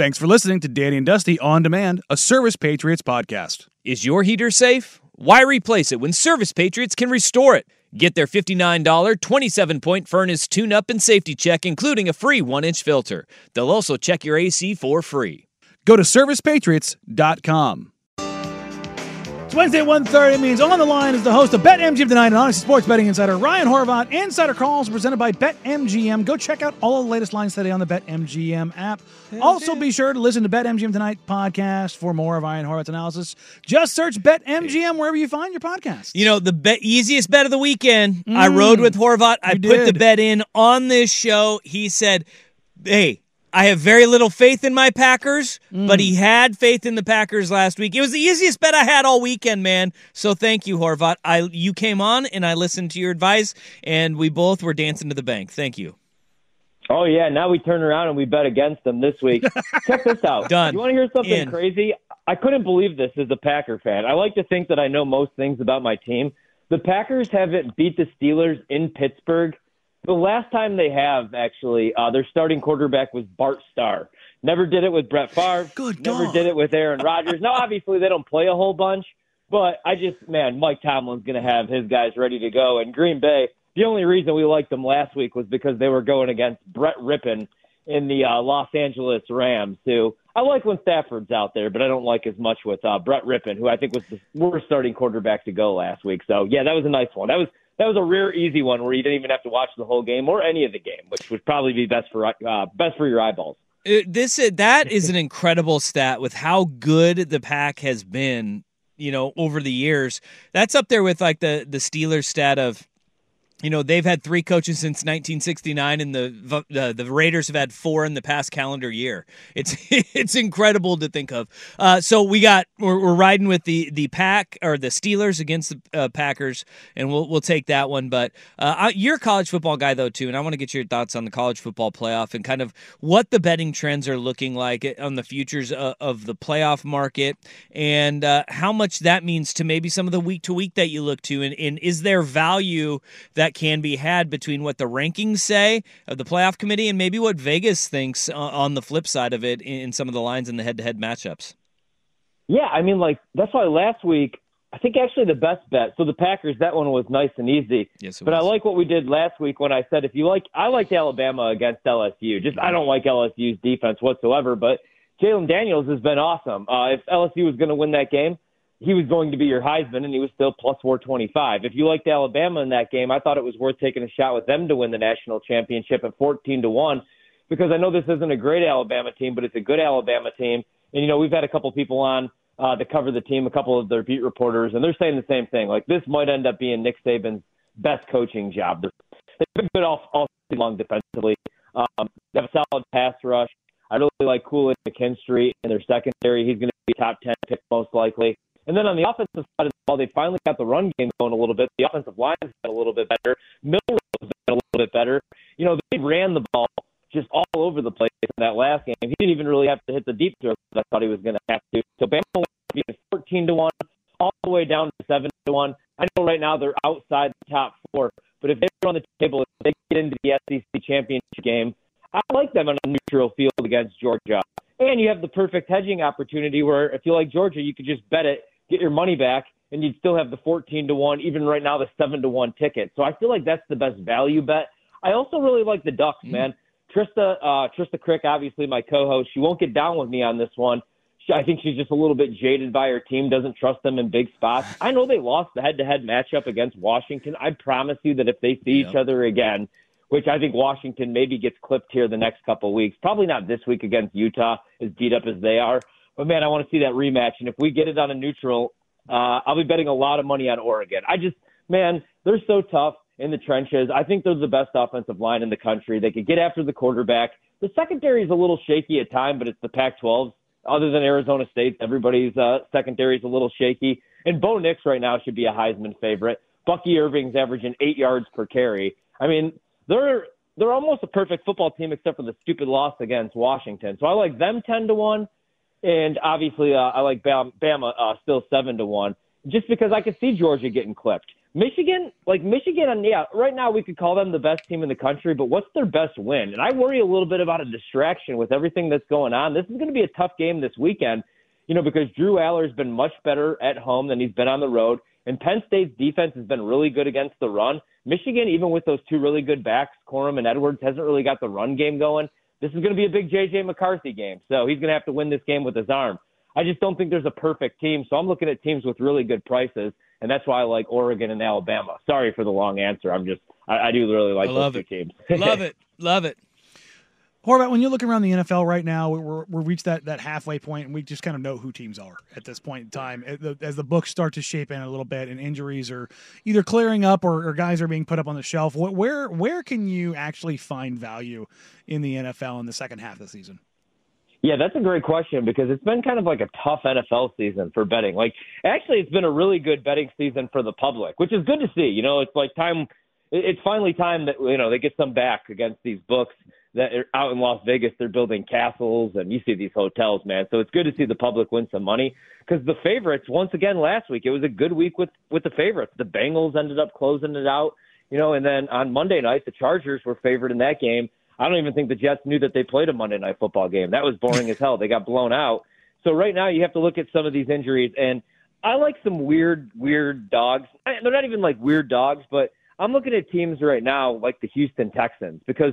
Thanks for listening to Danny and Dusty On Demand, a Service Patriots podcast. Is your heater safe? Why replace it when Service Patriots can restore it? Get their $59 27 point furnace tune up and safety check, including a free one inch filter. They'll also check your AC for free. Go to servicepatriots.com. It's Wednesday at 1.30. It means on the line is the host of BetMGM Tonight and Honest Sports Betting Insider, Ryan Horvat. Insider calls presented by BetMGM. Go check out all the latest lines today on the BetMGM app. also, be sure to listen to BetMGM Tonight podcast for more of Ryan Horvat's analysis. Just search BetMGM wherever you find your podcast. You know, the bet, easiest bet of the weekend. I mm. rode with Horvat. I put the bet in on this show. He said, hey, I have very little faith in my Packers, mm. but he had faith in the Packers last week. It was the easiest bet I had all weekend, man. So thank you, Horvat. I you came on and I listened to your advice, and we both were dancing to the bank. Thank you. Oh yeah, now we turn around and we bet against them this week. Check this out. Done. You want to hear something In. crazy? I couldn't believe this as a Packer fan. I like to think that I know most things about my team. The Packers haven't beat the Steelers in Pittsburgh. The last time they have, actually, uh, their starting quarterback was Bart Starr. Never did it with Brett Favre. Good Never did it with Aaron Rodgers. now, obviously, they don't play a whole bunch, but I just, man, Mike Tomlin's going to have his guys ready to go. And Green Bay, the only reason we liked them last week was because they were going against Brett Rypien in the uh, Los Angeles Rams, who I like when Stafford's out there, but I don't like as much with uh, Brett Rypien, who I think was the worst starting quarterback to go last week. So yeah, that was a nice one. That was that was a rare, easy one where you didn't even have to watch the whole game or any of the game, which would probably be best for uh, best for your eyeballs. Uh, this that is an incredible stat with how good the pack has been you know over the years that's up there with like the the steelers stat of you know they've had three coaches since 1969 and the the, the raiders have had four in the past calendar year. It's it's incredible to think of. Uh, so we got we're, we're riding with the the pack or the steelers against the uh, packers and we'll we'll take that one. But uh, you're a college football guy though too and i want to get your thoughts on the college football playoff and kind of what the betting trends are looking like on the futures of, of the playoff market and uh, how much that means to maybe some of the week to week that you look to and, and is there value that can be had between what the rankings say of the playoff committee and maybe what vegas thinks on the flip side of it in, some of the lines in the head-to-head matchups Yeah, I mean, like that's why last week I think actually the best bet. So the Packers, that one was nice and easy. Yes, but I like what we did last week when I said if you like, I liked Alabama against LSU. Just I don't like LSU's defense whatsoever, but Jayden Daniels has been awesome. Uh, if LSU was going to win that game, he was going to be your Heisman, and he was still plus 425. If you liked Alabama in that game, I thought it was worth taking a shot with them to win the national championship at 14 to one, because I know this isn't a great Alabama team, but it's a good Alabama team. And you know we've had a couple people on uh, to cover the team, a couple of their beat reporters, and they're saying the same thing. Like this might end up being Nick Saban's best coaching job. They've been good all, all long defensively. Um, they have a solid pass rush. I really like Kool-Aid McKinstry in their secondary. He's going to be top 10 pick most likely. And then on the offensive side of the ball, they finally got the run game going a little bit. The offensive line's got a little bit better. Milroe's got a little bit better. You know, they ran the ball just all over the place in that last game. He didn't even really have to hit the deep throw I thought he was going to have to. So Bama being 14 to 1 all the way down to 7 to 1. I know right now they're outside the top four, but if they were on the table, if they get into the SEC championship game, I like them on a neutral field against Georgia. And you have the perfect hedging opportunity where if you like Georgia, you could just bet it, get your money back, and you'd still have the 14 to 1, even right now the 7 to 1 ticket. So I feel like that's the best value bet. I also really like the Ducks, man. Trista, uh, Trista Crick, obviously my co-host, she won't get down with me on this one. She, I think she's just a little bit jaded by her team, doesn't trust them in big spots. I know they lost the head-to-head matchup against Washington. I promise you that if they see yep. each other again, which I think Washington maybe gets clipped here the next couple of weeks, probably not this week against Utah, as beat up as they are. But man, I want to see that rematch. And if we get it on a neutral, uh, I'll be betting a lot of money on Oregon. I just, man, they're so tough in the trenches. I think they're the best offensive line in the country. They could get after the quarterback. The secondary is a little shaky at time, but it's the Pac-12. Other than Arizona State, everybody's uh, secondary is a little shaky. And Bo Nix right now should be a Heisman favorite. Bucky Irving's averaging eight yards per carry. I mean, they're they're almost a perfect football team except for the stupid loss against Washington. So I like them ten to one, and obviously uh, I like Bama uh, still seven to one, just because I could see Georgia getting clipped. Michigan, like Michigan, and yeah, right now we could call them the best team in the country, but what's their best win? And I worry a little bit about a distraction with everything that's going on. This is going to be a tough game this weekend, you know, because Drew Allar's been much better at home than he's been on the road, and Penn State's defense has been really good against the run. Michigan, even with those two really good backs, Corum and Edwards, hasn't really got the run game going. This is going to be a big JJ McCarthy game, so he's going to have to win this game with his arm. I just don't think there's a perfect team, so I'm looking at teams with really good prices and that's why I like Oregon and Alabama. Sorry for the long answer. I'm just I, I do really like those two teams. love it, love it. Horvat, when you look around the NFL right now, we're, we're reached that, that halfway point, and we just kind of know who teams are at this point in time. As the books start to shape in a little bit, and injuries are either clearing up or, or guys are being put up on the shelf, where where can you actually find value in the NFL in the second half of the season? Yeah, that's a great question because it's been kind of like a tough NFL season for betting. Like, actually, it's been a really good betting season for the public, which is good to see. You know, it's like time. It's finally time that you know they get some back against these books that are out in Las Vegas. They're building castles, and you see these hotels, man. So it's good to see the public win some money because the favorites once again last week it was a good week with with the favorites. The Bengals ended up closing it out, you know, and then on Monday night the Chargers were favored in that game I don't even think the Jets knew that they played a Monday night football game. That was boring as hell. They got blown out. So right now you have to look at some of these injuries, and I like some weird, weird dogs. They're not even like weird dogs, but I'm looking at teams right now like the Houston Texans because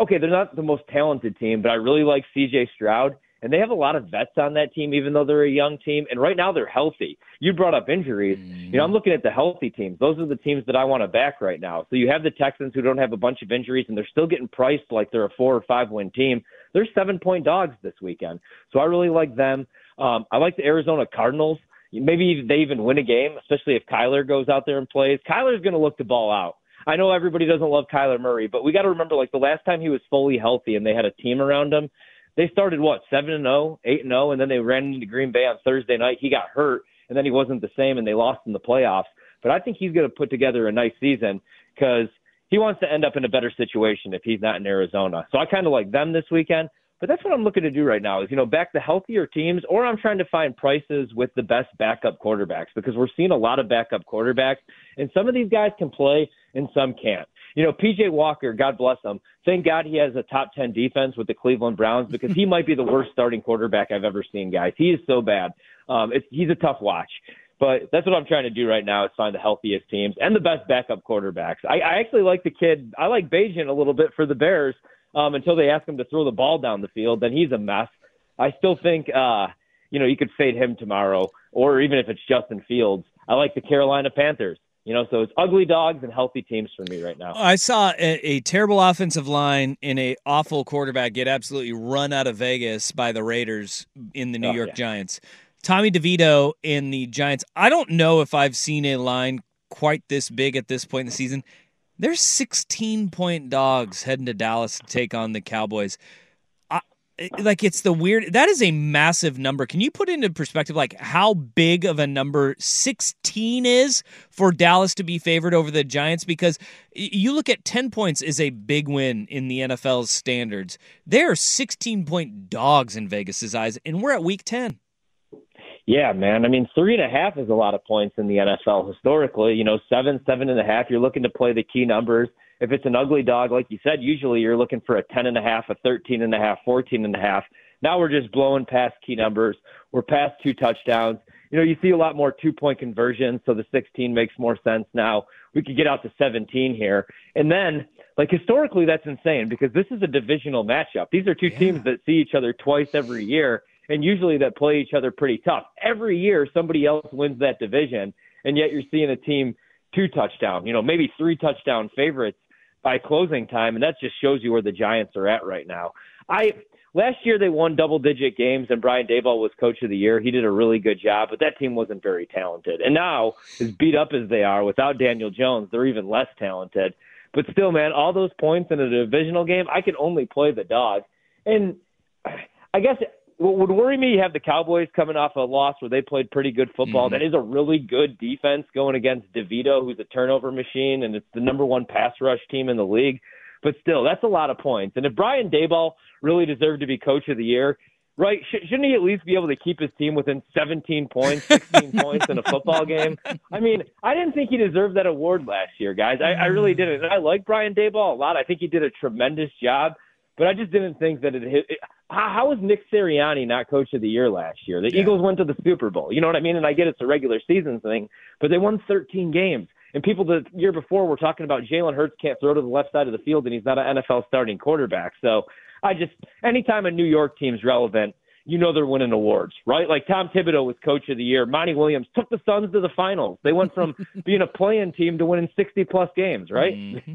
okay, they're not the most talented team, but I really like C.J. Stroud, and they have a lot of vets on that team, even though they're a young team. And right now they're healthy. You brought up injuries. Mm-hmm. You know, I'm looking at the healthy teams. Those are the teams that I want to back right now. So you have the Texans who don't have a bunch of injuries, and they're still getting priced like they're a four or five win team. They're seven point dogs this weekend. So I really like them. Um, I like the Arizona Cardinals. Maybe they even win a game, especially if Kyler goes out there and plays. Kyler's going to look the ball out. I know everybody doesn't love Kyler Murray, but we got to remember like the last time he was fully healthy and they had a team around him, they started what seven and zero, eight and zero, and then they ran into Green Bay on Thursday night. He got hurt, and then he wasn't the same, and they lost in the playoffs. But I think he's going to put together a nice season because he wants to end up in a better situation if he's not in Arizona. So I kind of like them this weekend. But that's what I'm looking to do right now is, you know, back the healthier teams, or I'm trying to find prices with the best backup quarterbacks because we're seeing a lot of backup quarterbacks, and some of these guys can play and some can't. You know, PJ Walker, God bless him. Thank God he has a top 10 defense with the Cleveland Browns because he might be the worst starting quarterback I've ever seen, guys. He is so bad. Um, it's, he's a tough watch. But that's what I'm trying to do right now is find the healthiest teams and the best backup quarterbacks. I, I actually like the kid. I like Bagent a little bit for the Bears um, until they ask him to throw the ball down the field. Then he's a mess. I still think, uh, you know, you could fade him tomorrow, or even if it's Justin Fields. I like the Carolina Panthers. You know, so it's ugly dogs and healthy teams for me right now. I saw a, a terrible offensive line and a awful quarterback get absolutely run out of Vegas by the Raiders in the New oh, York yeah. Giants. Tommy DeVito in the Giants. I don't know if I've seen a line quite this big at this point in the season. There's 16 point dogs heading to Dallas to take on the Cowboys. Like it's the weird that is a massive number. Can you put into perspective like how big of a number 16 is for dallas to be favored over the giants? Because you look at 10 points is a big win in the nfl's standards. They're 16 point dogs in vegas's eyes and we're at week 10 yeah man i mean three and a half is a lot of points in the nfl historically you know seven seven and a half you're looking to play the key numbers if it's an ugly dog, like you said, usually you're looking for a 10 and a half, a 13 and a half, 14 and a half. Now we're just blowing past key numbers. We're past two touchdowns. You know, you see a lot more two point conversions, so the 16 makes more sense now. We could get out to 17 here. And then Like historically, that's insane because this is a divisional matchup. These are two yeah. teams that see each other twice every year, and usually that play each other pretty tough. Every year, somebody else wins that division, and yet you're seeing a team two touchdown, you know, maybe three touchdown favorites by closing time, and that just shows you where the Giants are at right now. I last year they won double digit games and Brian Daboll was coach of the year. He did a really good job, but that team wasn't very talented. And now, as beat up as they are without Daniel Jones, they're even less talented. But still, man, all those points in a divisional game, I can only play the dog. And I guess what would worry me, you have the Cowboys coming off a loss where they played pretty good football. Mm-hmm. That is a really good defense going against DeVito, who's a turnover machine, and it's the number one pass rush team in the league. But still, that's a lot of points. And if Brian Daboll really deserved to be coach of the year, right? Shouldn't he at least be able to keep his team within 17 points, 16 points in a football game? I mean, I didn't think he deserved that award last year, guys. I, I really didn't. And I like Brian Daboll a lot. I think he did a tremendous job, but I just didn't think that it. it how, how was Nick Sirianni not coach of the year last year? The yeah. Eagles went to the Super Bowl. You know what I mean? And I get it's a regular season thing, but they won 13 games. And people the year before were talking about Jalen Hurts can't throw to the left side of the field and he's not an NFL starting quarterback. So I just anytime a New York team's relevant, you know they're winning awards, right? Like Tom Thibodeau was coach of the year. Monty Williams took the Suns to the finals. They went from being a playing team to winning 60 plus games, right? Mm-hmm.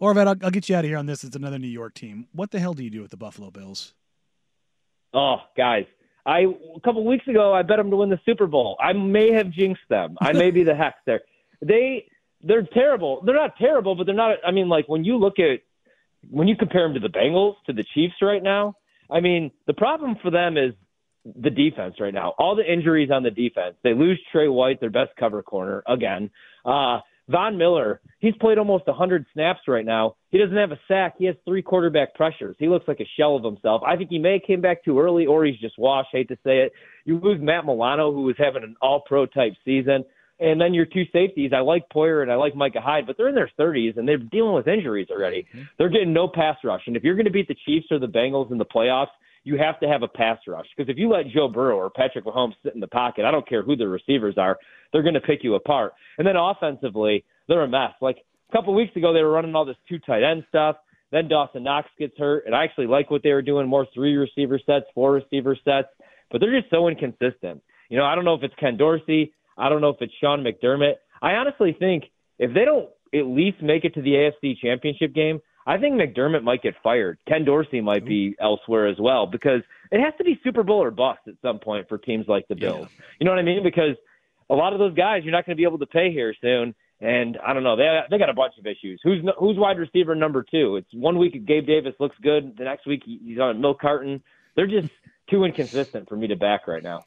Horvat, I'll, I'll, get you out of here on this. It's another New York team. What the hell do you do with the Buffalo Bills? Oh, guys, I a couple weeks ago I bet them to win the Super Bowl. I may have jinxed them. I may be the hex there. They they're terrible. They're not terrible, but they're not. I mean, like when you look at when you compare them to the Bengals to the Chiefs right now. I mean, the problem for them is the defense right now. All the injuries on the defense. They lose Trey White, their best cover corner again. Uh, Von Miller, he's played almost 100 snaps right now. He doesn't have a sack. He has three quarterback pressures. He looks like a shell of himself. I think he may have came back too early or he's just washed. Hate to say it. You lose Matt Milano, who was having an all pro type season. And then your two safeties, I like Poyer and I like Micah Hyde, but they're in their 30s and they're dealing with injuries already. Mm-hmm. They're getting no pass rush. And if you're going to beat the Chiefs or the Bengals in the playoffs, you have to have a pass rush. Because if you let Joe Burrow or Patrick Mahomes sit in the pocket, I don't care who the receivers are, they're going to pick you apart. And then offensively, they're a mess. Like a couple weeks ago, they were running all this two tight end stuff. Then Dawson Knox gets hurt, and I actually like what they were doing more three receiver sets, four receiver sets, but they're just so inconsistent. You know, I don't know if it's Ken Dorsey. I don't know if it's Sean McDermott. I honestly think if they don't at least make it to the AFC championship game, I think McDermott might get fired. Ken Dorsey might be elsewhere as well because it has to be Super Bowl or bust at some point for teams like the Bills. Yeah. You know what I mean? Because a lot of those guys you're not going to be able to pay here soon. And I don't know, they they got a bunch of issues. Who's who's wide receiver number two? It's one week Gabe Davis looks good, the next week he's on Milk Carton. They're just too inconsistent for me to back right now.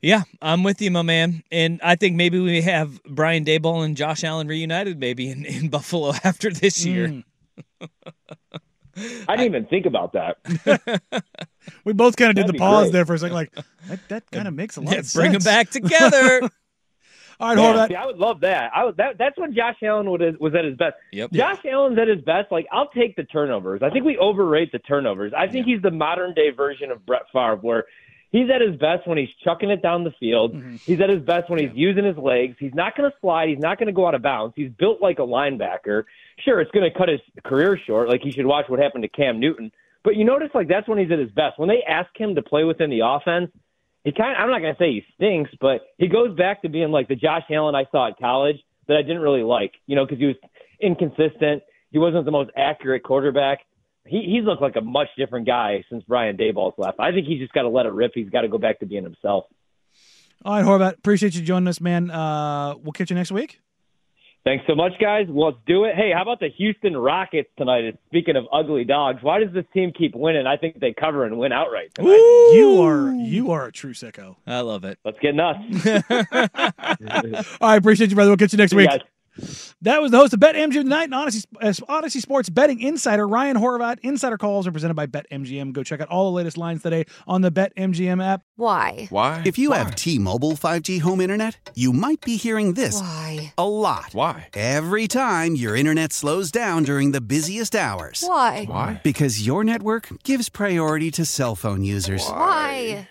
Yeah, I'm with you, my man. And I think maybe we have Brian Daboll and Josh Allen reunited maybe in, in Buffalo after this year. Mm. I didn't even think about that. we both kind of did the pause great. there for a second, like that. That kind of makes a lot yeah, of bring sense. them back together. All right, hold on. See, I would love that. I would, that that's when Josh Allen would, was at his best. Yep. Josh Allen's at his best. Like I'll take the turnovers. I think we overrate the turnovers. I think yeah. he's the modern day version of Brett Favre, where he's at his best when he's chucking it down the field. Mm-hmm. He's at his best when he's using his legs. He's not going to slide. He's not going to go out of bounds. He's built like a linebacker. Sure, it's going to cut his career short. Like he should watch what happened to Cam Newton. But you notice, like that's when he's at his best. When they ask him to play within the offense, he kind of, I'm not going to say he stinks, but he goes back to being like the Josh Allen I saw at college that I didn't really like, you know, because he was inconsistent. He wasn't the most accurate quarterback. He he's looked like a much different guy since Brian Daboll's left. I think he's just got to let it rip. He's got to go back to being himself. All right, Horvat, appreciate you joining us, man. Uh, we'll catch you next week. Thanks so much, guys. Let's do it. Hey, how about the Houston Rockets tonight? Speaking of ugly dogs, why does this team keep winning? I think they cover and win outright tonight. You are you are a true sicko. I love it. Let's get nuts. All right, appreciate you, brother. We'll catch you next See you week. guys. That was the host of BetMGM Tonight and Odyssey, uh, Odyssey Sports Betting Insider, Ryan Horvat. Insider calls are presented by BetMGM. Go check out all the latest lines today on the BetMGM app. Why? Why? If you have T-Mobile 5G home internet, you might be hearing this Why? a lot. Why? Every time your internet slows down during the busiest hours. Why? Why? Because your network gives priority to cell phone users. Why?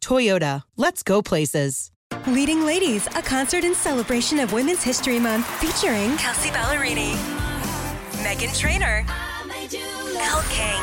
Toyota, let's go places. Leading Ladies, a concert in celebration of Women's History Month featuring Kelsea Ballerini, Meghan Trainor, Elle King,